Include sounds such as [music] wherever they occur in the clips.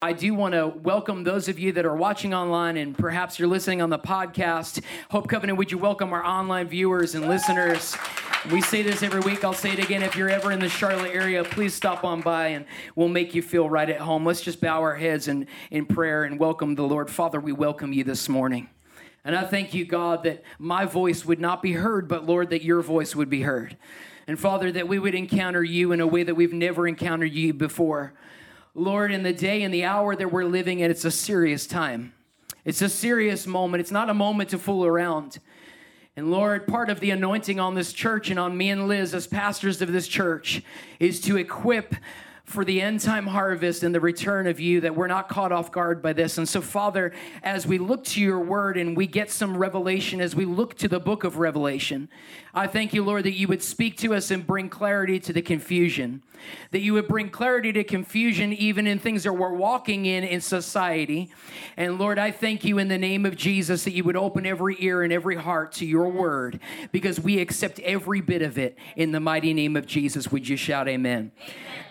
I do want to welcome those of you that are watching online and perhaps you're listening on the podcast. Hope Covenant, would you welcome our online viewers and listeners? We say this every week. I'll say it again. If you're ever in the Charlotte area, please stop on by and we'll make you feel right at home. Let's just bow our heads in, in prayer and welcome the Lord. Father, we welcome you this morning. And I thank you, God, that my voice would not be heard, but Lord, that your voice would be heard. And Father, that we would encounter you in a way that we've never encountered you before. Lord, in the day and the hour that we're living in, it's a serious time. It's a serious moment. It's not a moment to fool around. And Lord, part of the anointing on this church and on me and Liz as pastors of this church is to equip for the end time harvest and the return of you, that we're not caught off guard by this. And so, Father, as we look to your word and we get some revelation, as we look to the book of Revelation, I thank you, Lord, that you would speak to us and bring clarity to the confusion, that you would bring clarity to confusion even in things that we're walking in in society. And Lord, I thank you in the name of Jesus that you would open every ear and every heart to your word because we accept every bit of it in the mighty name of Jesus. Would you shout amen? amen.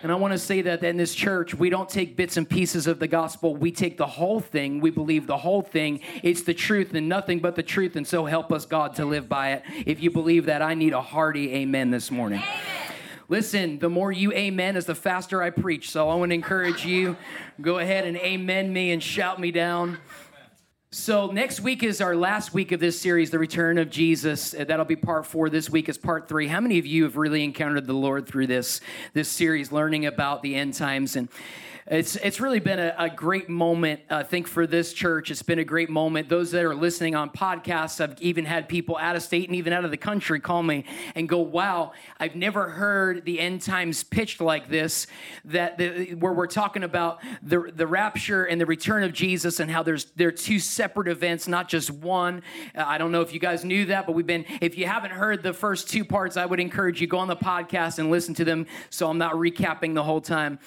And I want to say that in this church, we don't take bits and pieces of the gospel. We take the whole thing. We believe the whole thing. It's the truth and nothing but the truth. And so help us, God, to live by it. If you believe that, I need a hearty amen this morning. Amen. Listen, the more you amen is the faster I preach. So I want to encourage you, go ahead and amen me and shout me down. So next week is our last week of this series, The Return of Jesus. Uh, that'll be part four. This week is part three. How many of you have really encountered the Lord through this, this series, learning about the end times? And it's, it's really been a, a great moment, I think, for this church. It's been a great moment. Those that are listening on podcasts, I've even had people out of state and even out of the country call me and go, wow, I've never heard the end times pitched like this, that the, where we're talking about the, the rapture and the return of Jesus and how there's there are two separate events, not just one. Uh, I don't know if you guys knew that, but we've been, if you haven't heard the first two parts, I would encourage you go on the podcast and listen to them so I'm not recapping the whole time.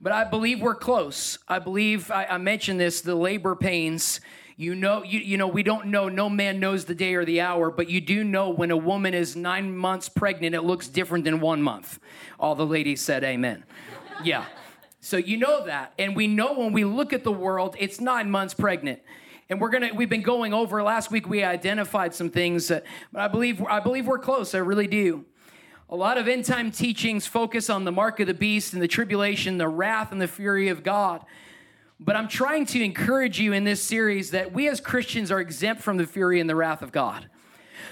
But I believe we're close. I believe I, I mentioned this the labor pains. You know, you, you know, we don't know, no man knows the day or the hour, but you do know when a woman is nine months pregnant, it looks different than one month. All the ladies said amen. Yeah. So you know that. And we know when we look at the world, it's nine months pregnant and we're gonna we've been going over last week we identified some things that, but i believe i believe we're close i really do a lot of end time teachings focus on the mark of the beast and the tribulation, the wrath and the fury of God. But I'm trying to encourage you in this series that we as Christians are exempt from the fury and the wrath of God.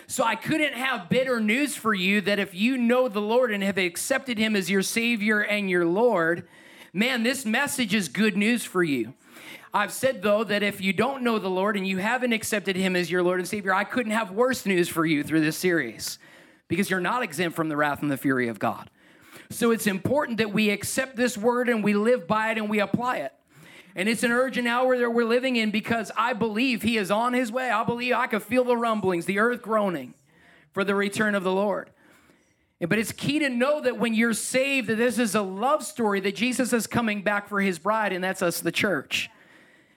So I couldn't have better news for you that if you know the Lord and have accepted him as your Savior and your Lord, man, this message is good news for you. I've said, though, that if you don't know the Lord and you haven't accepted him as your Lord and Savior, I couldn't have worse news for you through this series because you're not exempt from the wrath and the fury of God. So it's important that we accept this word and we live by it and we apply it. And it's an urgent hour that we're living in because I believe he is on his way. I believe I can feel the rumblings, the earth groaning for the return of the Lord. But it's key to know that when you're saved, that this is a love story, that Jesus is coming back for his bride, and that's us, the church.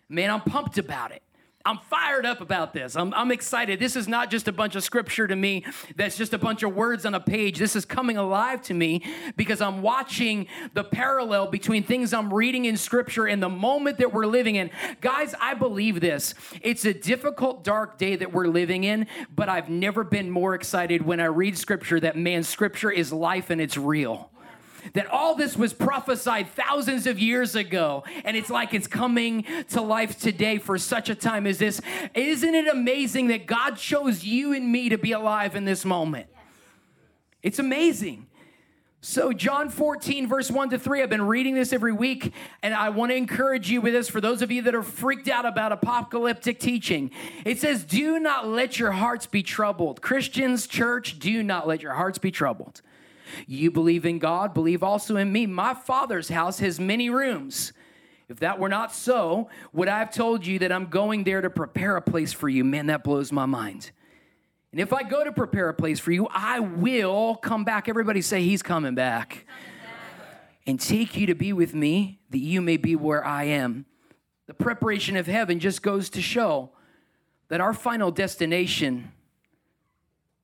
Man, I'm pumped about it. I'm fired up about this. I'm, I'm, excited. This is not just a bunch of scripture to me that's just a bunch of words on a page. This is coming alive to me because I'm watching the parallel between things I'm reading in scripture and the moment that we're living in. Guys, I believe this. It's a difficult, dark day that we're living in, but I've never been more excited when I read scripture that man, scripture is life and it's real that all this was prophesied thousands of years ago and it's like it's coming to life today for such a time as this isn't it amazing that god chose you and me to be alive in this moment it's amazing so, John 14, verse 1 to 3, I've been reading this every week, and I want to encourage you with this for those of you that are freaked out about apocalyptic teaching. It says, Do not let your hearts be troubled. Christians, church, do not let your hearts be troubled. You believe in God, believe also in me. My Father's house has many rooms. If that were not so, would I have told you that I'm going there to prepare a place for you? Man, that blows my mind. And if I go to prepare a place for you, I will come back. Everybody say, He's coming back. And take you to be with me, that you may be where I am. The preparation of heaven just goes to show that our final destination,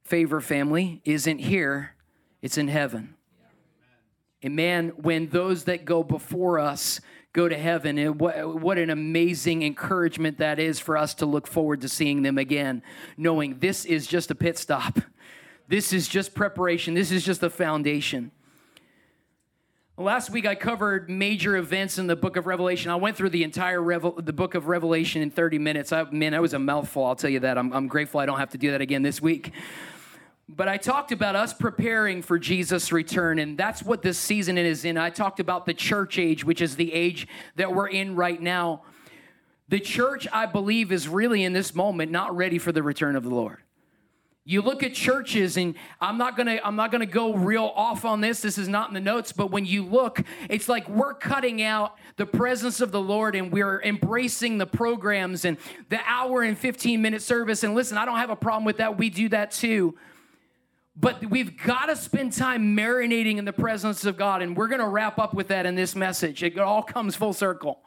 favor family, isn't here, it's in heaven. And man, when those that go before us go to heaven, and what, what an amazing encouragement that is for us to look forward to seeing them again, knowing this is just a pit stop. This is just preparation. This is just the foundation. Last week I covered major events in the book of Revelation. I went through the entire Revel- the book of Revelation in 30 minutes. I, man, that was a mouthful. I'll tell you that. I'm, I'm grateful I don't have to do that again this week. But I talked about us preparing for Jesus' return, and that's what this season is in. I talked about the church age, which is the age that we're in right now. The church, I believe, is really in this moment not ready for the return of the Lord. You look at churches, and I'm not gonna I'm not gonna go real off on this. This is not in the notes, but when you look, it's like we're cutting out the presence of the Lord and we're embracing the programs and the hour and 15 minute service. And listen, I don't have a problem with that. We do that too. But we've got to spend time marinating in the presence of God. And we're going to wrap up with that in this message. It all comes full circle.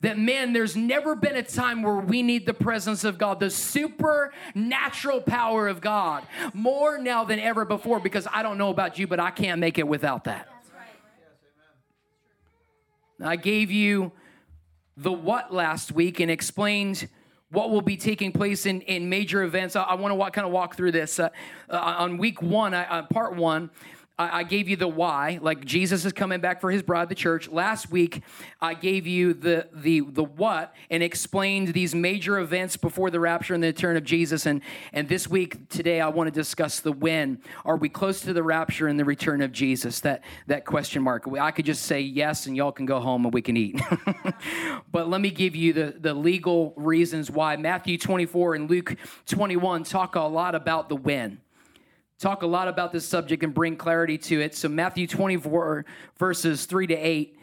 That man, there's never been a time where we need the presence of God, the supernatural power of God, more now than ever before. Because I don't know about you, but I can't make it without that. I gave you the what last week and explained what will be taking place in, in major events. I, I want to kind of walk through this. Uh, uh, on week one, I, uh, part one, I gave you the why, like Jesus is coming back for his bride, the church. Last week, I gave you the the the what and explained these major events before the rapture and the return of Jesus. And and this week, today, I want to discuss the when. Are we close to the rapture and the return of Jesus? That that question mark. I could just say yes, and y'all can go home and we can eat. [laughs] but let me give you the the legal reasons why. Matthew 24 and Luke 21 talk a lot about the when talk a lot about this subject and bring clarity to it. So, Matthew 24, verses 3 to 8.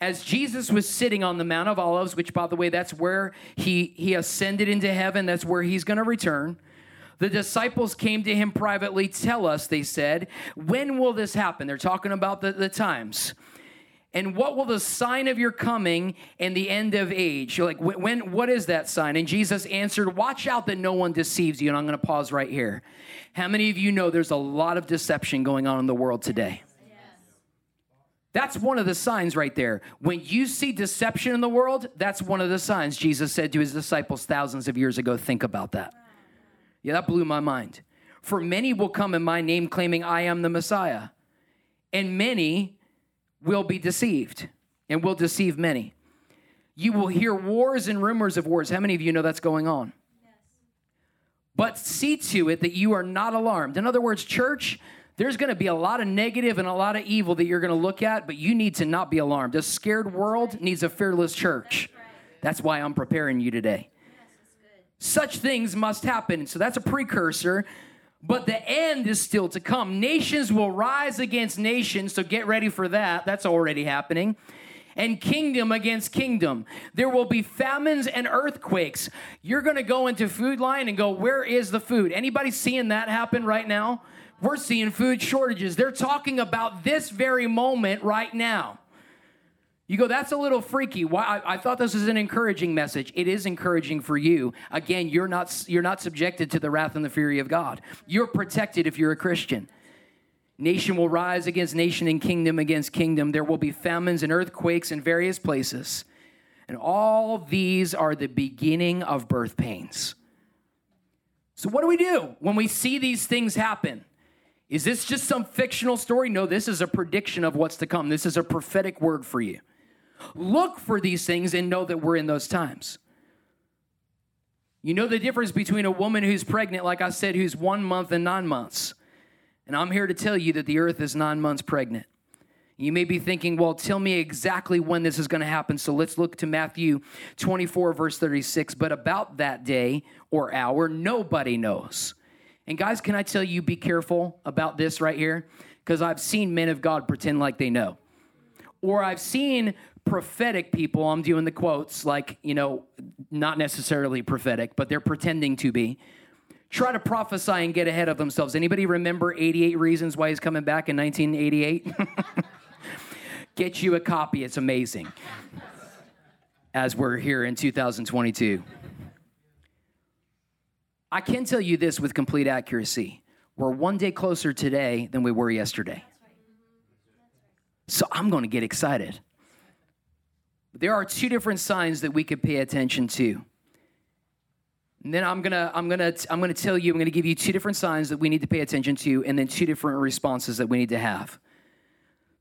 As Jesus was sitting on the Mount of Olives, which, by the way, that's where he, he ascended into heaven, that's where he's going to return. The disciples came to him privately. Tell us, they said, when will this happen? They're talking about the, the times. And what will the sign of your coming and the end of age? You're like, when, what is that sign? And Jesus answered, Watch out that no one deceives you. And I'm going to pause right here. How many of you know there's a lot of deception going on in the world today? That's one of the signs right there. When you see deception in the world, that's one of the signs. Jesus said to his disciples thousands of years ago, think about that. Yeah, that blew my mind. For many will come in my name claiming I am the Messiah, and many will be deceived and will deceive many. You will hear wars and rumors of wars. How many of you know that's going on? but see to it that you are not alarmed. In other words, church, there's going to be a lot of negative and a lot of evil that you're going to look at, but you need to not be alarmed. A scared world needs a fearless church. That's why I'm preparing you today. Such things must happen. So that's a precursor, but the end is still to come. Nations will rise against nations, so get ready for that. That's already happening and kingdom against kingdom. There will be famines and earthquakes. You're going to go into Food line and go, "Where is the food?" Anybody seeing that happen right now? We're seeing food shortages. They're talking about this very moment right now. You go, that's a little freaky. Why? I, I, thought this was an encouraging message. It is encouraging for you. Again, you're not you're not subjected to the wrath and the fury of God. You're protected if you're a Christian. Nation will rise against nation and kingdom against kingdom. There will be famines and earthquakes in various places. And all these are the beginning of birth pains. So, what do we do when we see these things happen? Is this just some fictional story? No, this is a prediction of what's to come. This is a prophetic word for you. Look for these things and know that we're in those times. You know the difference between a woman who's pregnant, like I said, who's one month and nine months and I'm here to tell you that the earth is nine months pregnant. You may be thinking, well, tell me exactly when this is going to happen. So let's look to Matthew 24, verse 36. But about that day or hour, nobody knows. And guys, can I tell you, be careful about this right here? Because I've seen men of God pretend like they know. Or I've seen prophetic people, I'm doing the quotes, like, you know, not necessarily prophetic, but they're pretending to be, try to prophesy and get ahead of themselves. Anybody remember 88 Reasons Why He's Coming Back in 1988? [laughs] get you a copy, it's amazing. As we're here in 2022. I can tell you this with complete accuracy. We're one day closer today than we were yesterday. So I'm going to get excited. There are two different signs that we could pay attention to. And then I'm gonna, I'm gonna, I'm gonna tell you, I'm gonna give you two different signs that we need to pay attention to, and then two different responses that we need to have.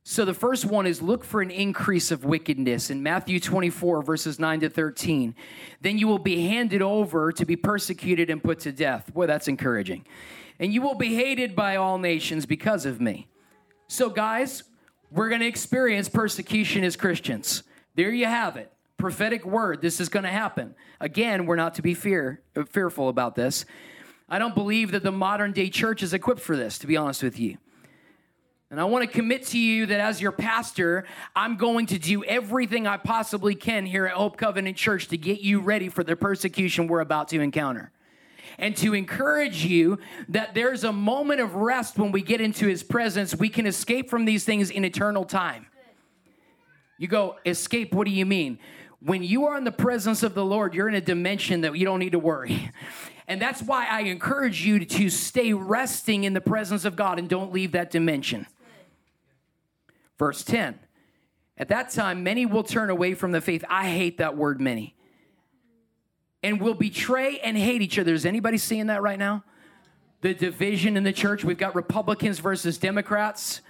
So the first one is look for an increase of wickedness in Matthew 24, verses 9 to 13. Then you will be handed over to be persecuted and put to death. Boy, that's encouraging. And you will be hated by all nations because of me. So, guys, we're to experience persecution as Christians. There you have it. Prophetic word. This is going to happen. Again, we're not to be fear fearful about this. I don't believe that the modern day church is equipped for this, to be honest with you. And I want to commit to you that as your pastor, I'm going to do everything I possibly can here at Hope Covenant Church to get you ready for the persecution we're about to encounter. And to encourage you that there's a moment of rest when we get into his presence. We can escape from these things in eternal time. You go, escape, what do you mean? When you are in the presence of the Lord, you're in a dimension that you don't need to worry. [laughs] And that's why I encourage you to stay resting in the presence of God and don't leave that dimension. Verse 10 At that time, many will turn away from the faith. I hate that word, many. And will betray and hate each other. Is anybody seeing that right now? The division in the church. We've got Republicans versus Democrats.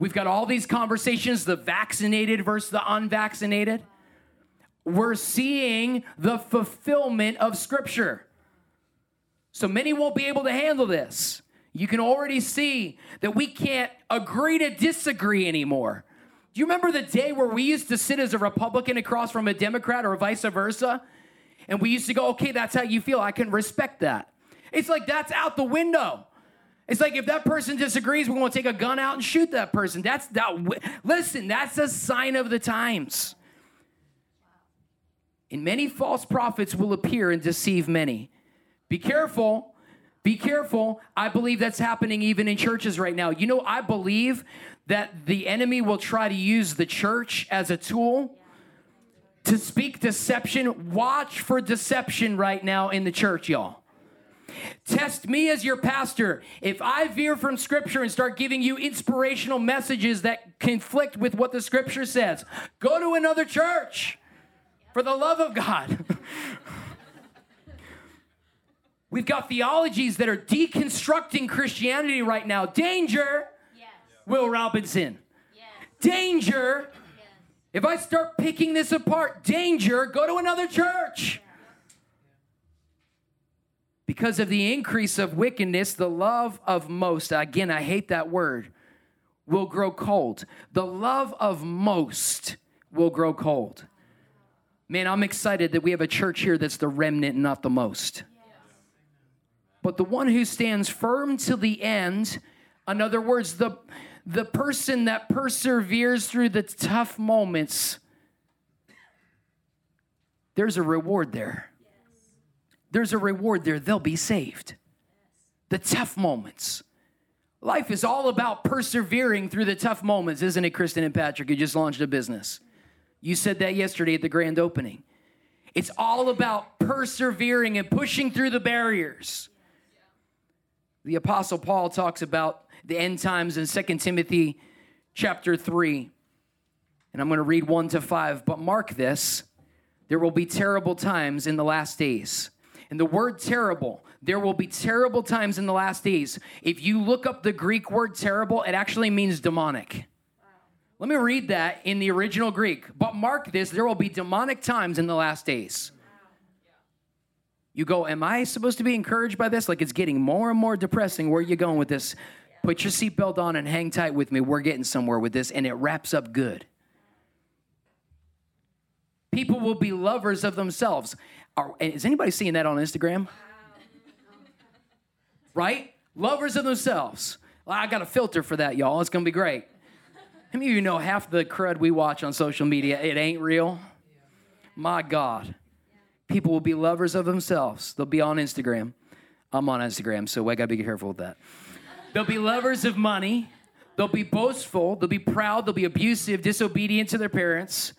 We've got all these conversations the vaccinated versus the unvaccinated. We're seeing the fulfillment of Scripture. So many won't be able to handle this. You can already see that we can't agree to disagree anymore. Do you remember the day where we used to sit as a Republican across from a Democrat or vice versa? And we used to go, okay, that's how you feel. I can respect that. It's like that's out the window. It's like if that person disagrees, we're going to take a gun out and shoot that person. That's that. Listen, that's a sign of the times. And many false prophets will appear and deceive many. Be careful. Be careful. I believe that's happening even in churches right now. You know, I believe that the enemy will try to use the church as a tool to speak deception. Watch for deception right now in the church, y'all. Test me as your pastor. If I veer from scripture and start giving you inspirational messages that conflict with what the scripture says, go to another church for the love of God. [laughs] We've got theologies that are deconstructing Christianity right now. Danger, yes. Will Robinson. Yes. Danger. Yes. If I start picking this apart, danger, go to another church. Because of the increase of wickedness, the love of most, again, I hate that word, will grow cold. The love of most will grow cold. Man, I'm excited that we have a church here that's the remnant, not the most. But the one who stands firm till the end, in other words, the, the person that perseveres through the tough moments, there's a reward there there's a reward there. They'll be saved. The tough moments. Life is all about persevering through the tough moments, isn't it, Kristen and Patrick? You just launched a business. You said that yesterday at the grand opening. It's all about persevering and pushing through the barriers. The apostle Paul talks about the end times in 2 Timothy chapter 3. And I'm going to read 1 to 5, but mark this. There will be terrible times in the last days. And the word terrible, there will be terrible times in the last days. If you look up the Greek word terrible, it actually means demonic. Let me read that in the original Greek. But mark this there will be demonic times in the last days. You go, Am I supposed to be encouraged by this? Like it's getting more and more depressing. Where are you going with this? Put your seatbelt on and hang tight with me. We're getting somewhere with this, and it wraps up good. People will be lovers of themselves. Are, is anybody seeing that on Instagram? Right? Lovers of themselves. Well, I got a filter for that, y'all. It's going to be great. How many of you know half the crud we watch on social media, it ain't real? My God. People will be lovers of themselves. They'll be on Instagram. I'm on Instagram, so I gotta be careful with that. They'll be lovers of money. They'll be boastful. They'll be proud. They'll be abusive, disobedient to their parents,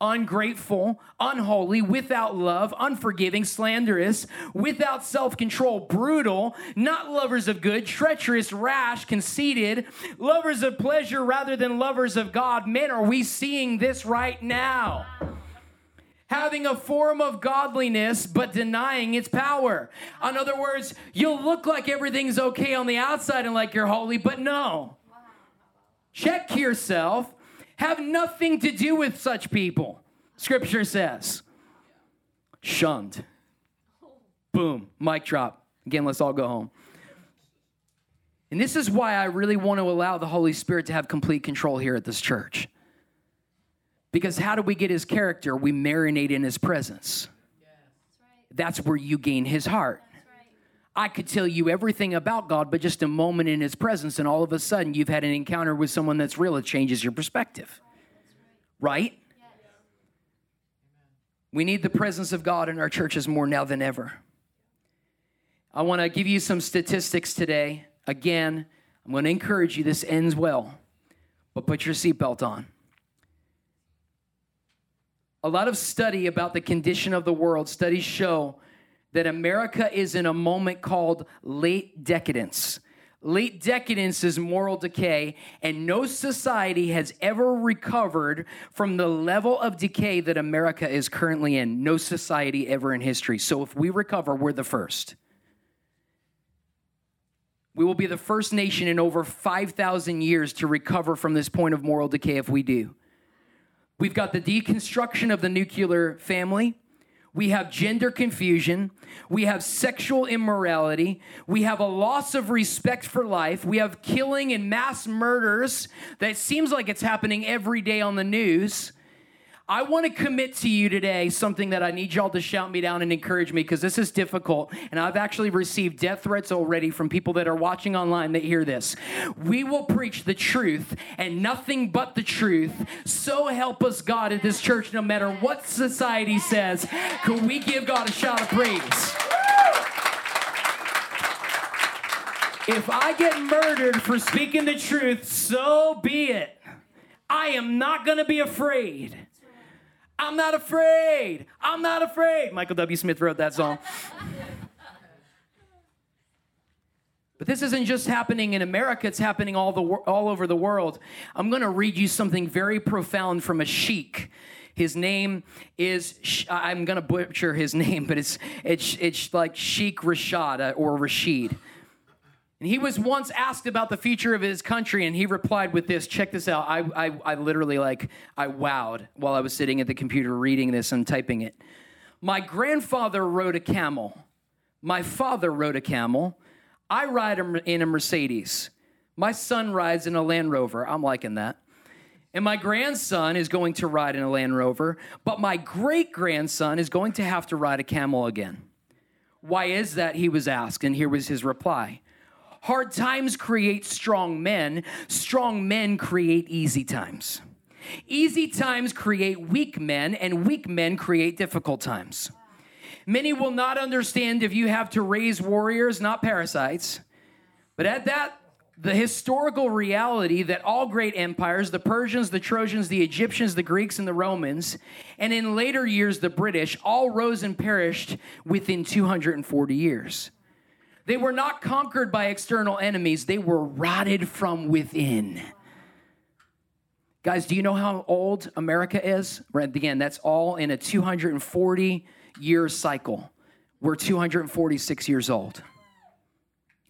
ungrateful, unholy, without love, unforgiving, slanderous, without self control, brutal, not lovers of good, treacherous, rash, conceited, lovers of pleasure rather than lovers of God. Men, are we seeing this right now? having a form of godliness but denying its power. In other words, you'll look like everything's okay on the outside and like you're holy, but no. Check yourself. Have nothing to do with such people. Scripture says. Shunned. Boom, mic drop. Again, let's all go home. And this is why I really want to allow the Holy Spirit to have complete control here at this church. Because how do we get his character? We marinate in his presence. That's where you gain his heart. I could tell you everything about God, but just a moment in his presence, and all of a sudden you've had an encounter with someone that's real, it changes your perspective. Right? We need the presence of God in our churches more now than ever. I want to give you some statistics today. Again, I'm going to encourage you, this ends well, but put your seatbelt on a lot of study about the condition of the world, studies show that America is in a moment called late decadence. Late decadence is moral decay, and no society has ever recovered from the level of decay that America is currently in. No society ever in history. So if we recover, we're the first. We will be the first nation in over 5,000 years to recover from this point of moral decay if we do. We've got the deconstruction of the nuclear family. We have gender confusion. We have sexual immorality. We have a loss of respect for life. We have killing and mass murders that seems like it's happening every day on the news. I want to commit to you today something that I need y'all to shout me down and encourage me because this is difficult. And I've actually received death threats already from people that are watching online that hear this. We will preach the truth and nothing but the truth. So help us God at this church, no matter what society says. Can we give God a shout of praise? If I get murdered for speaking the truth, so be it. I am not going to be afraid. I'm not afraid. I'm not afraid. Michael W. Smith wrote that song. But this isn't just happening in America, it's happening all, the, all over the world. I'm going to read you something very profound from a sheik. His name is, I'm going to butcher his [laughs] name, but it's, it's, it's like Sheikh Rashad uh, or Rashid. And he was once asked about the future of his country, and he replied with this. Check this out. I, I, I literally like I wowed while I was sitting at the computer reading this and typing it. My grandfather rode a camel. My father rode a camel. I ride in a Mercedes. My son rides in a Land Rover. I'm liking that. And my grandson is going to ride in a Land Rover, but my great grandson is going to have to ride a camel again. Why is that? He was asked, and here was his reply Hard times create strong men, strong men create easy times. Easy times create weak men, and weak men create difficult times. Many will not understand if you have to raise warriors, not parasites. But at that, the historical reality that all great empires, the Persians, the Trojans, the Egyptians, the Greeks, and the Romans, and in later years the British, all rose and perished within 240 years. They were not conquered by external enemies, they were rotted from within. Guys, do you know how old America is? Again, that's all in a 240 year cycle. We're 246 years old.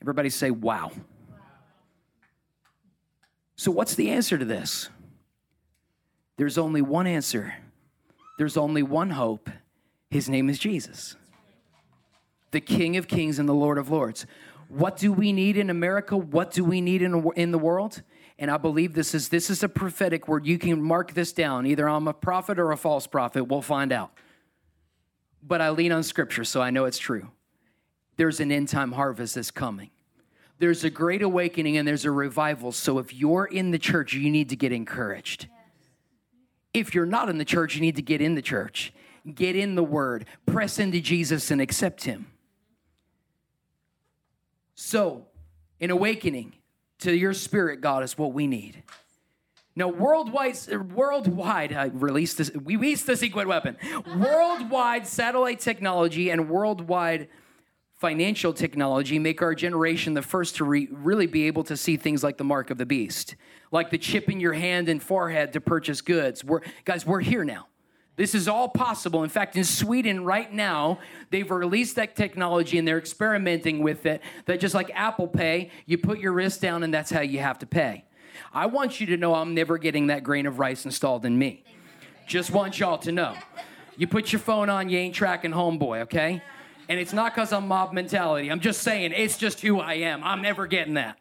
Everybody say, wow. So, what's the answer to this? There's only one answer, there's only one hope. His name is Jesus the King of Kings and the Lord of Lords. What do we need in America? What do we need in, in the world? And I believe this is this is a prophetic word. You can mark this down. Either I'm a prophet or a false prophet. We'll find out. But I lean on scripture, so I know it's true. There's an end time harvest that's coming. there's a great awakening and there's a revival. So if you're in the church, you need to get encouraged. If you're not in the church, you need to get in the church, get in the word, press into Jesus and accept him. So, an awakening to your spirit, God, is what we need. Now, worldwide, worldwide, I released this, we released the secret weapon. worldwide satellite technology and worldwide financial technology make our generation the first to re- really be able to see things like the mark of the beast, like the chip in your hand and forehead to purchase goods. We're, guys, we're here now. This is all possible. In fact, in Sweden right now, they've released that technology and they're experimenting with it. That just like Apple Pay, you put your wrist down and that's how you have to pay. I want you to know I'm never getting that grain of rice installed in me. Just want y'all to know. You put your phone on, you ain't tracking homeboy, okay? And it's not because I'm mob mentality. I'm just saying it's just who I am. I'm never getting that.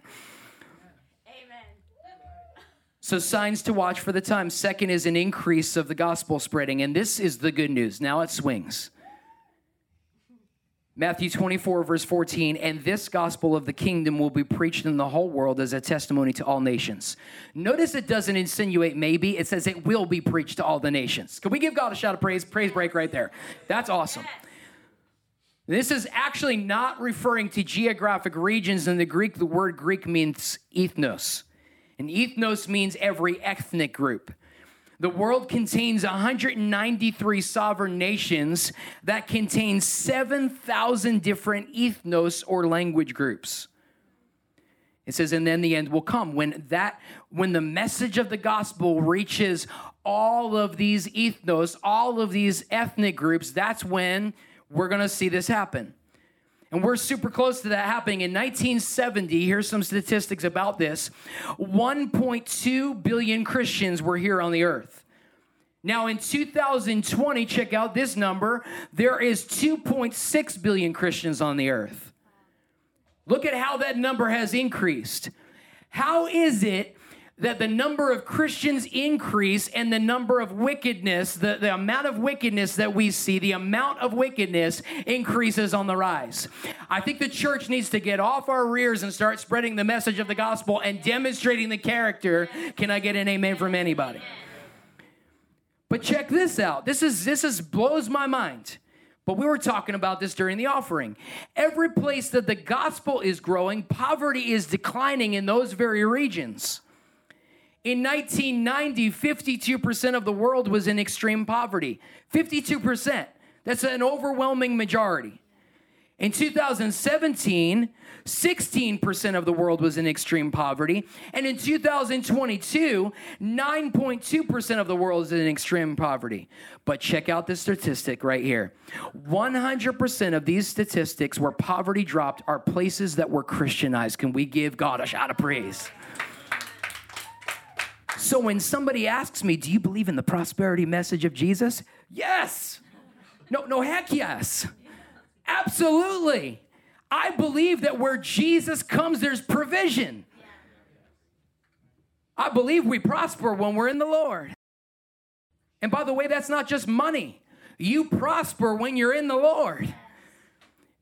So, signs to watch for the time. Second is an increase of the gospel spreading. And this is the good news. Now it swings. Matthew 24, verse 14, and this gospel of the kingdom will be preached in the whole world as a testimony to all nations. Notice it doesn't insinuate maybe, it says it will be preached to all the nations. Can we give God a shout of praise? Praise break right there. That's awesome. This is actually not referring to geographic regions. In the Greek, the word Greek means ethnos. And ethnos means every ethnic group. The world contains 193 sovereign nations that contain 7,000 different ethnos or language groups. It says, and then the end will come when that when the message of the gospel reaches all of these ethnos, all of these ethnic groups, that's when we're going to see this happen. And we're super close to that happening. In 1970, here's some statistics about this 1.2 billion Christians were here on the earth. Now, in 2020, check out this number there is 2.6 billion Christians on the earth. Look at how that number has increased. How is it that the number of Christians increase and the number of wickedness, the, the amount of wickedness that we see, the amount of wickedness increases on the rise. I think the church needs to get off our rears and start spreading the message of the gospel and demonstrating the character. Can I get an amen from anybody? But check this out. This is this is blows my mind. But we were talking about this during the offering. Every place that the gospel is growing, poverty is declining in those very regions. In 1990, 52% of the world was in extreme poverty. 52%. That's an overwhelming majority. In 2017, 16% of the world was in extreme poverty. And in 2022, 9.2% of the world is in extreme poverty. But check out this statistic right here 100% of these statistics where poverty dropped are places that were Christianized. Can we give God a shout of praise? So when somebody asks me, Do you believe in the prosperity message of Jesus? Yes. No, no, heck yes. Absolutely. I believe that where Jesus comes, there's provision. I believe we prosper when we're in the Lord. And by the way, that's not just money. You prosper when you're in the Lord.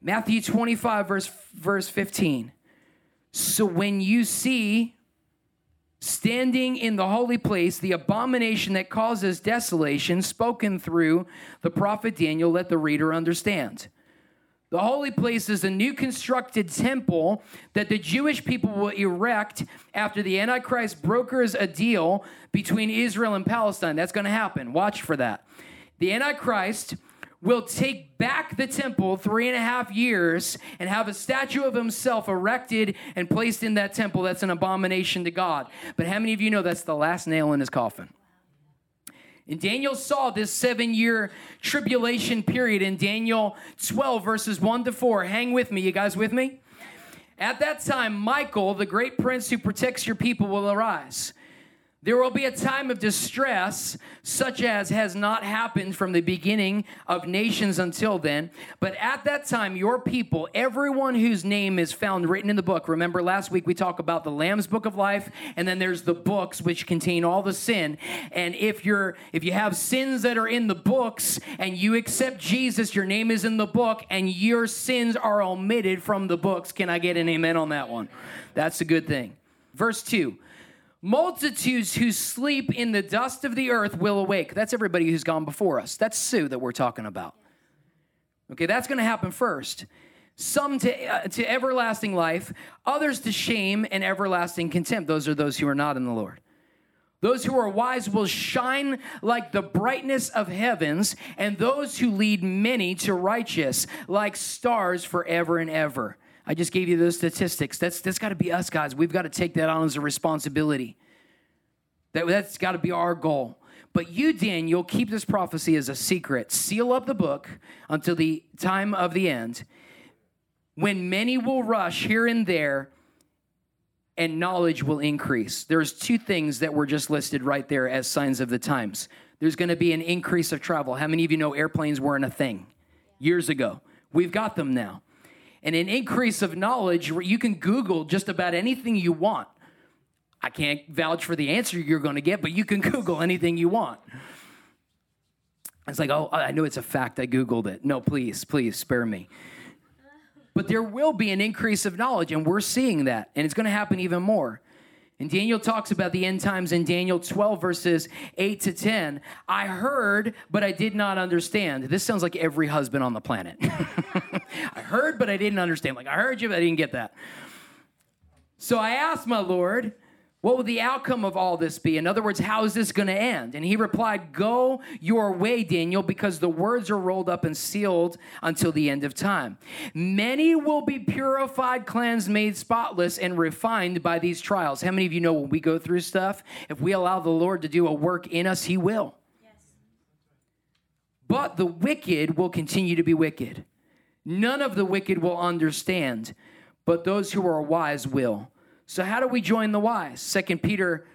Matthew 25, verse, verse 15. So when you see standing in the holy place, the abomination that causes desolation, spoken through the prophet Daniel, let the reader understand. The holy place is a new constructed temple that the Jewish people will erect after the Antichrist brokers a deal between Israel and Palestine. That's going to happen. Watch for that. The Antichrist will take back the temple three and a half years and have a statue of himself erected and placed in that temple that's an abomination to God. But how many of you know that's the last nail in his coffin? And Daniel saw this seven year tribulation period in Daniel 12, verses 1 to 4. Hang with me. You guys with me? At that time, Michael, the great prince who protects your people, will arise. There will be a time of distress, such as has not happened from the beginning of nations until then. But at that time, your people, everyone whose name is found written in the book. Remember, last week we talked about the Lamb's Book of Life, and then there's the books which contain all the sin. And if you're if you have sins that are in the books and you accept Jesus, your name is in the book, and your sins are omitted from the books. Can I get an amen on that one? That's a good thing. Verse 2 Multitudes who sleep in the dust of the earth will awake. That's everybody who's gone before us. That's Sue that we're talking about. Okay, that's going to happen first. Some to, uh, to everlasting life, others to shame and everlasting contempt. Those are those who are not in the Lord. Those who are wise will shine like the brightness of heavens, and those who lead many to righteous like stars forever and ever. I just gave you those statistics. That's, that's got to be us, guys. We've got to take that on as a responsibility. That, that's got to be our goal. But you, Daniel, keep this prophecy as a secret. Seal up the book until the time of the end, when many will rush here and there and knowledge will increase. There's two things that were just listed right there as signs of the times. There's going to be an increase of travel. How many of you know airplanes weren't a thing years ago? We've got them now and an increase of knowledge where you can Google just about anything you want. I can't vouch for the answer you're going to get, but you can [laughs] Google anything you want. It's like, oh, I know it's a fact. I Googled it. No, please, please spare me. But there will be an increase of knowledge, and we're seeing that, and it's going to happen even more. And Daniel talks about the end times in Daniel 12, verses 8 to 10. I heard, but I did not understand. This sounds like every husband on the planet. [laughs] I heard, but I didn't understand. Like, I heard you, but I didn't get that. So I asked my Lord, what will the outcome of all this be? In other words, how is this going to end? And he replied, Go your way, Daniel, because the words are rolled up and sealed until the end of time. Many will be purified, cleansed, made spotless, and refined by these trials. How many of you know when we go through stuff, if we allow the Lord to do a work in us, he will. Yes. But the wicked will continue to be wicked. None of the wicked will understand, but those who are wise will. So, how do we join the wise? Second Peter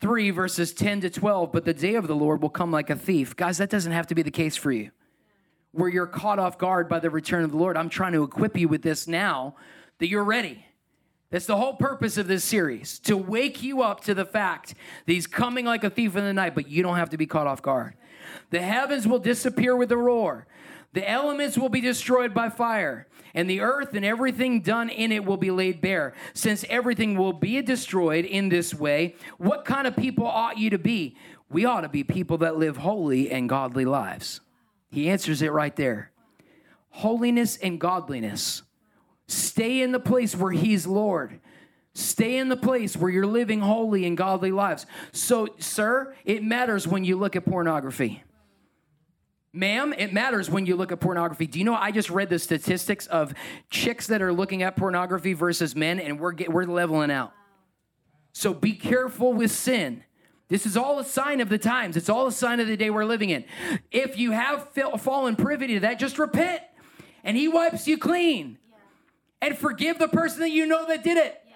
3, verses 10 to 12. But the day of the Lord will come like a thief. Guys, that doesn't have to be the case for you. Where you're caught off guard by the return of the Lord. I'm trying to equip you with this now that you're ready. That's the whole purpose of this series to wake you up to the fact that he's coming like a thief in the night, but you don't have to be caught off guard. The heavens will disappear with a roar, the elements will be destroyed by fire and the earth and everything done in it will be laid bare. Since everything will be destroyed in this way, what kind of people ought you to be? We ought to be people that live holy and godly lives. He answers it right there. Holiness and godliness. Stay in the place where He's Lord. Stay in the place where you're living holy and godly lives. So, sir, it matters when you look at pornography. Ma'am, it matters when you look at pornography. Do you know I just read the statistics of chicks that are looking at pornography versus men, and we're get, we're leveling out. So be careful with sin. This is all a sign of the times. It's all a sign of the day we're living in. If you have fallen privy to that, just repent, and He wipes you clean, yeah. and forgive the person that you know that did it. Yeah.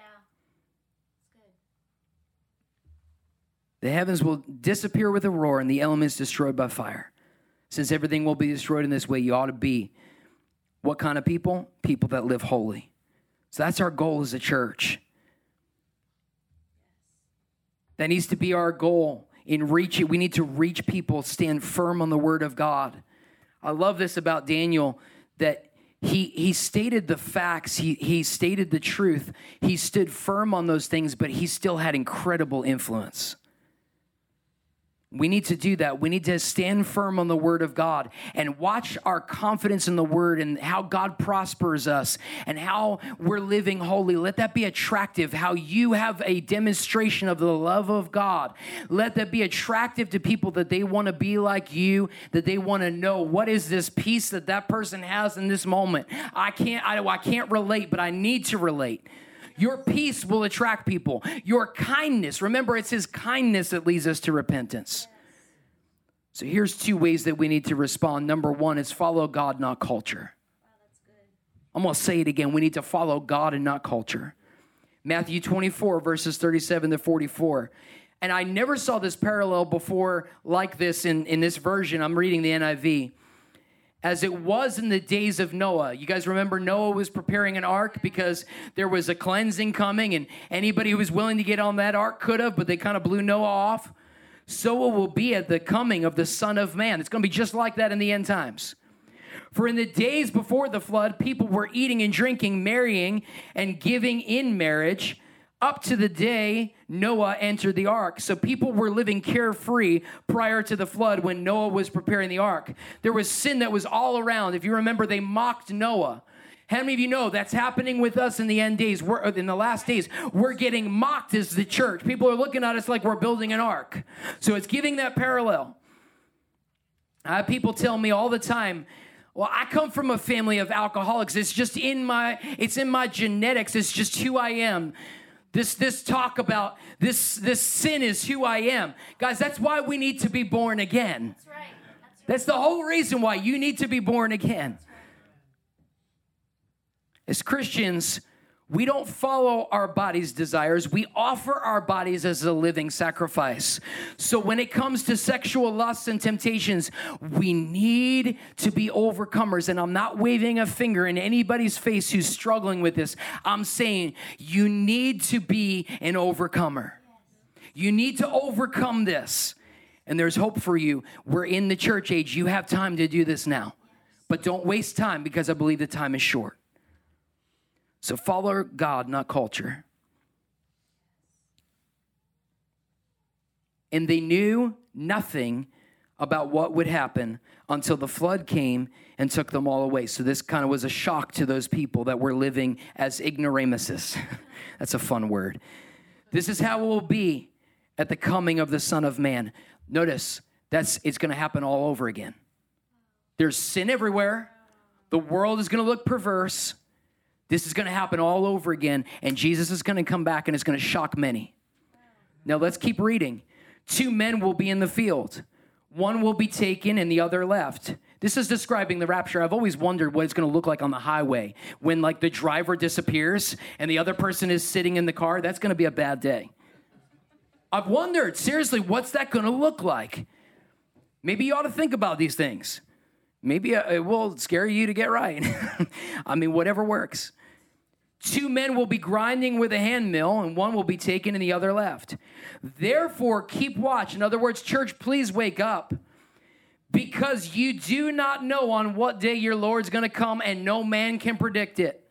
The heavens will disappear with a roar, and the elements destroyed by fire. Since everything will be destroyed in this way, you ought to be what kind of people? People that live holy. So that's our goal as a church. That needs to be our goal in reaching. We need to reach people, stand firm on the word of God. I love this about Daniel that he he stated the facts, he he stated the truth. He stood firm on those things, but he still had incredible influence. We need to do that. We need to stand firm on the word of God and watch our confidence in the word and how God prospers us and how we're living holy. Let that be attractive, how you have a demonstration of the love of God. Let that be attractive to people that they want to be like you, that they want to know what is this peace that that person has in this moment. I can't I, I can't relate, but I need to relate. Your peace will attract people. Your kindness, remember, it's His kindness that leads us to repentance. So here's two ways that we need to respond. Number one is follow God, not culture. I'm going to say it again. We need to follow God and not culture. Matthew 24, verses 37 to 44. And I never saw this parallel before like this in, in this version. I'm reading the NIV. As it was in the days of Noah. You guys remember Noah was preparing an ark because there was a cleansing coming, and anybody who was willing to get on that ark could have, but they kind of blew Noah off. So it will be at the coming of the Son of Man. It's going to be just like that in the end times. For in the days before the flood, people were eating and drinking, marrying, and giving in marriage up to the day Noah entered the ark. So people were living carefree prior to the flood when Noah was preparing the ark. There was sin that was all around. If you remember, they mocked Noah. How many of you know that's happening with us in the end days? We're, uh, in the last days, we're getting mocked as the church. People are looking at us like we're building an ark. So it's giving that parallel. I have people tell me all the time, well, I come from a family of alcoholics. It's just in my it's in my genetics. It's just who I am. This this talk about this this sin is who I am. Guys, that's why we need to be born again. That's right. That's, right. that's the whole reason why you need to be born again. As Christians, we don't follow our body's desires. We offer our bodies as a living sacrifice. So when it comes to sexual lusts and temptations, we need to be overcomers. And I'm not waving a finger in anybody's face who's struggling with this. I'm saying you need to be an overcomer. You need to overcome this. And there's hope for you. We're in the church age. You have time to do this now. But don't waste time because I believe the time is short. So follow God, not culture. And they knew nothing about what would happen until the flood came and took them all away. So this kind of was a shock to those people that were living as ignoramuses. [laughs] That's a fun word. This is how it will be at the coming of the Son of Man. Notice that's it's going to happen all over again. There's sin everywhere. The world is going to look perverse. This is going to happen all over again, and Jesus is going to come back and it's going to shock many. Now let's keep reading. Two men will be in the field, one will be taken and the other left. This is describing the rapture. I've always wondered what it's going to look like on the highway when like the driver disappears and the other person is sitting in the car. That's going to be a bad day. I've wondered, seriously, what's that going to look like? Maybe you ought to think about these things. Maybe uh, it will scare you to get right. [laughs] I mean, whatever works. Two men will be grinding with a hand mill, and one will be taken and the other left. Therefore, keep watch. In other words, church, please wake up because you do not know on what day your Lord's going to come, and no man can predict it.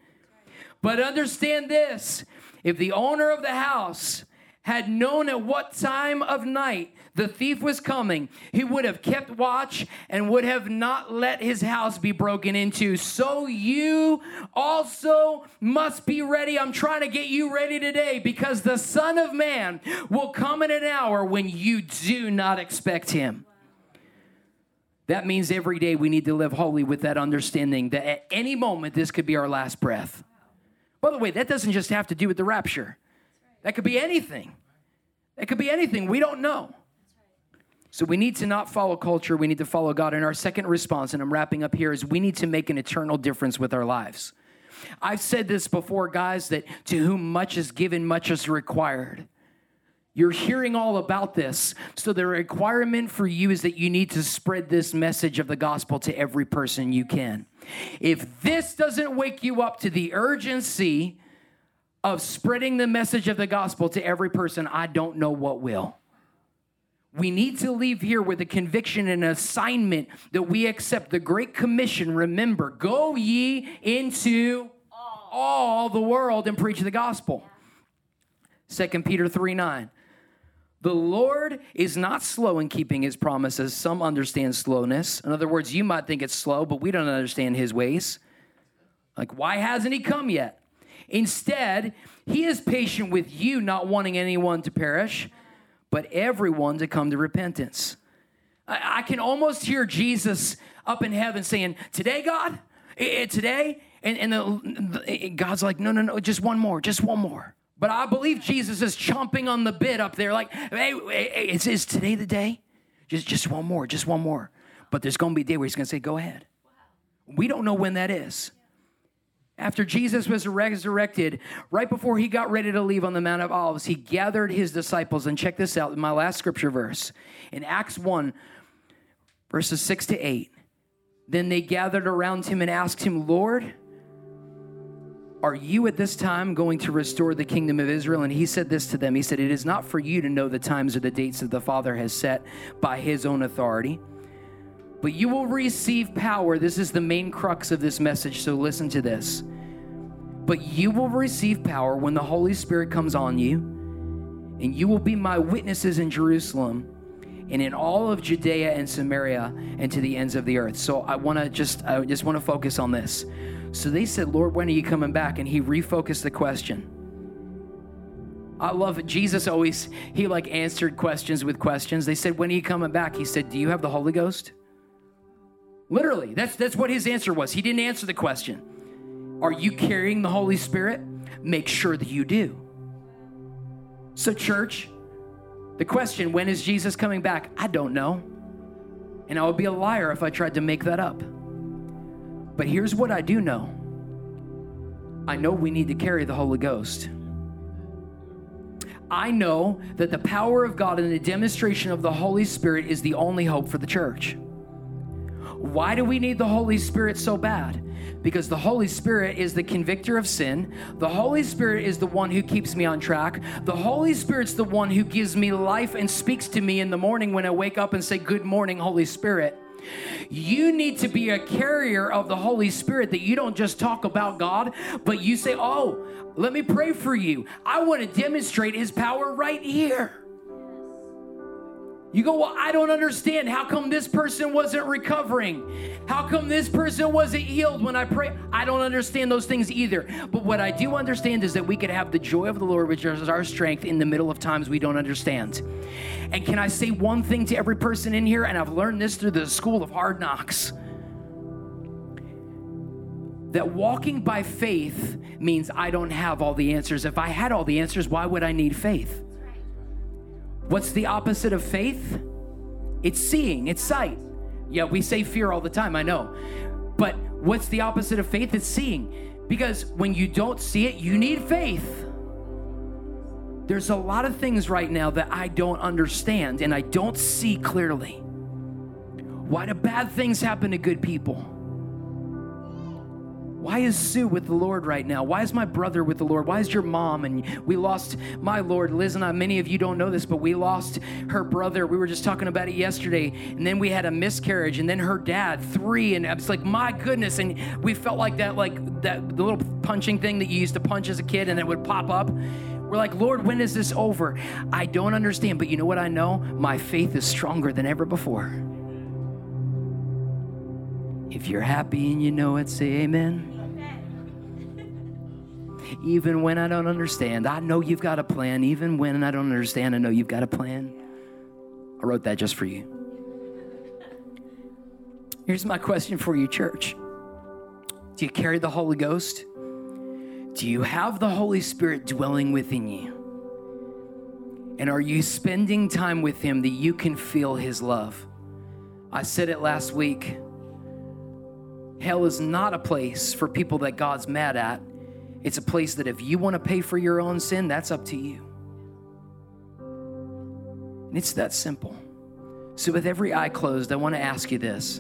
But understand this if the owner of the house had known at what time of night the thief was coming, he would have kept watch and would have not let his house be broken into. So you also must be ready. I'm trying to get you ready today because the Son of Man will come in an hour when you do not expect him. That means every day we need to live holy with that understanding that at any moment this could be our last breath. By the way, that doesn't just have to do with the rapture, that could be anything. That could be anything. We don't know. So we need to not follow culture, we need to follow God. And our second response, and I'm wrapping up here, is we need to make an eternal difference with our lives. I've said this before, guys, that to whom much is given, much is required. You're hearing all about this. So the requirement for you is that you need to spread this message of the gospel to every person you can. If this doesn't wake you up to the urgency of spreading the message of the gospel to every person, I don't know what will. We need to leave here with a conviction and an assignment that we accept the Great Commission. Remember, go ye into all the world and preach the gospel. Second Peter 3 9. The Lord is not slow in keeping his promises. Some understand slowness. In other words, you might think it's slow, but we don't understand his ways. Like, why hasn't he come yet? Instead, he is patient with you, not wanting anyone to perish but everyone to come to repentance. I, I can almost hear Jesus up in heaven saying, Today, God, today, and, and the, God's like, No, no, no, just one more, just one more. But I believe Jesus is chomping on the bit up there, like, Hey, hey is, is today the day? Just, just one more, just one more. But there's going to be a day where he's going to say, Go ahead. We don't know when that is. After Jesus was resurrected, right before he got ready to leave on the Mount of Olives, he gathered his disciples. And check this out, in my last scripture verse in Acts 1, verses 6 to 8. Then they gathered around him and asked him, Lord, are you at this time going to restore the kingdom of Israel? And he said this to them He said, It is not for you to know the times or the dates that the Father has set by his own authority, but you will receive power. This is the main crux of this message, so listen to this. But you will receive power when the Holy Spirit comes on you, and you will be my witnesses in Jerusalem and in all of Judea and Samaria and to the ends of the earth. So I want to just I just want to focus on this. So they said, Lord, when are you coming back? And he refocused the question. I love it. Jesus always, he like answered questions with questions. They said, When are you coming back? He said, Do you have the Holy Ghost? Literally, that's, that's what his answer was. He didn't answer the question. Are you carrying the Holy Spirit? Make sure that you do. So, church, the question, when is Jesus coming back? I don't know. And I would be a liar if I tried to make that up. But here's what I do know I know we need to carry the Holy Ghost. I know that the power of God and the demonstration of the Holy Spirit is the only hope for the church. Why do we need the Holy Spirit so bad? Because the Holy Spirit is the convictor of sin. The Holy Spirit is the one who keeps me on track. The Holy Spirit's the one who gives me life and speaks to me in the morning when I wake up and say, Good morning, Holy Spirit. You need to be a carrier of the Holy Spirit that you don't just talk about God, but you say, Oh, let me pray for you. I want to demonstrate His power right here. You go, Well, I don't understand. How come this person wasn't recovering? How come this person wasn't healed when I pray? I don't understand those things either. But what I do understand is that we could have the joy of the Lord, which is our strength, in the middle of times we don't understand. And can I say one thing to every person in here? And I've learned this through the school of hard knocks that walking by faith means I don't have all the answers. If I had all the answers, why would I need faith? What's the opposite of faith? It's seeing, it's sight. Yeah, we say fear all the time, I know. But what's the opposite of faith? It's seeing. Because when you don't see it, you need faith. There's a lot of things right now that I don't understand and I don't see clearly. Why do bad things happen to good people? Why is Sue with the Lord right now? Why is my brother with the Lord? Why is your mom? And we lost my Lord, Liz and I. Many of you don't know this, but we lost her brother. We were just talking about it yesterday. And then we had a miscarriage, and then her dad, three. And it's like, my goodness. And we felt like that, like that the little punching thing that you used to punch as a kid and it would pop up. We're like, Lord, when is this over? I don't understand, but you know what I know? My faith is stronger than ever before. If you're happy and you know it, say amen. amen. Even when I don't understand, I know you've got a plan. Even when I don't understand, I know you've got a plan. I wrote that just for you. Here's my question for you, church Do you carry the Holy Ghost? Do you have the Holy Spirit dwelling within you? And are you spending time with Him that you can feel His love? I said it last week. Hell is not a place for people that God's mad at. It's a place that if you want to pay for your own sin, that's up to you. And it's that simple. So, with every eye closed, I want to ask you this.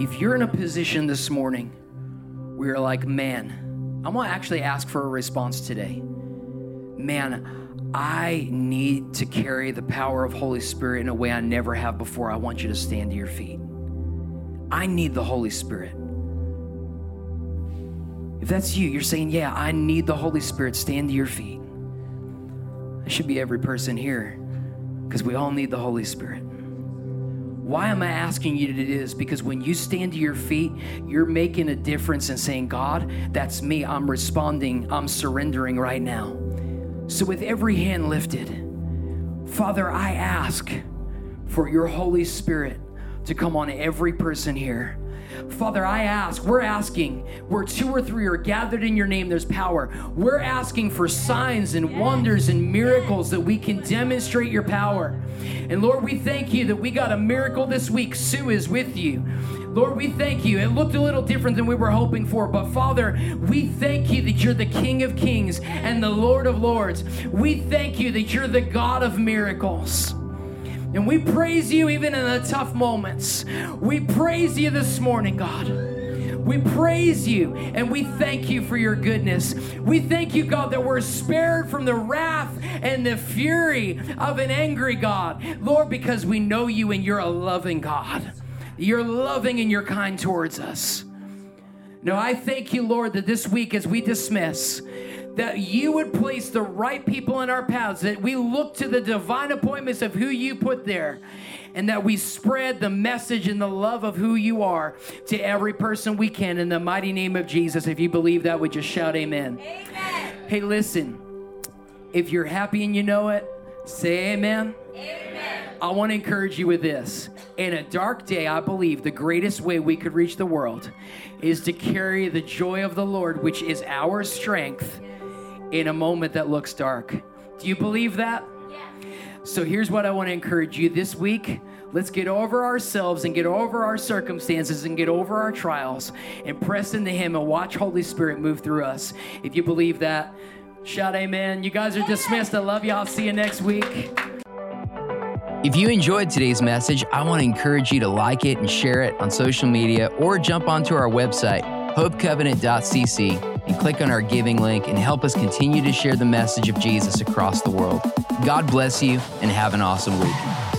If you're in a position this morning where you're like, man, I'm going to actually ask for a response today. Man, I need to carry the power of Holy Spirit in a way I never have before. I want you to stand to your feet. I need the Holy Spirit. If that's you, you're saying, Yeah, I need the Holy Spirit, stand to your feet. It should be every person here because we all need the Holy Spirit. Why am I asking you to do this? Because when you stand to your feet, you're making a difference and saying, God, that's me. I'm responding. I'm surrendering right now. So, with every hand lifted, Father, I ask for your Holy Spirit to come on every person here. Father, I ask, we're asking, where two or three are gathered in your name, there's power. We're asking for signs and wonders and miracles that we can demonstrate your power. And Lord, we thank you that we got a miracle this week. Sue is with you. Lord, we thank you. It looked a little different than we were hoping for, but Father, we thank you that you're the King of Kings and the Lord of Lords. We thank you that you're the God of miracles. And we praise you even in the tough moments. We praise you this morning, God. We praise you and we thank you for your goodness. We thank you, God, that we're spared from the wrath and the fury of an angry God. Lord, because we know you and you're a loving God. You're loving and you're kind towards us. Now, I thank you, Lord, that this week as we dismiss, that you would place the right people in our paths, that we look to the divine appointments of who you put there, and that we spread the message and the love of who you are to every person we can in the mighty name of Jesus. If you believe that, would just shout amen. amen. Hey, listen, if you're happy and you know it, say amen. Amen. I want to encourage you with this. In a dark day, I believe the greatest way we could reach the world is to carry the joy of the Lord, which is our strength, in a moment that looks dark. Do you believe that? Yeah. So here's what I want to encourage you this week. Let's get over ourselves and get over our circumstances and get over our trials and press into Him and watch Holy Spirit move through us. If you believe that, shout amen. You guys are dismissed. I love you. I'll see you next week. If you enjoyed today's message, I want to encourage you to like it and share it on social media or jump onto our website, hopecovenant.cc, and click on our giving link and help us continue to share the message of Jesus across the world. God bless you and have an awesome week.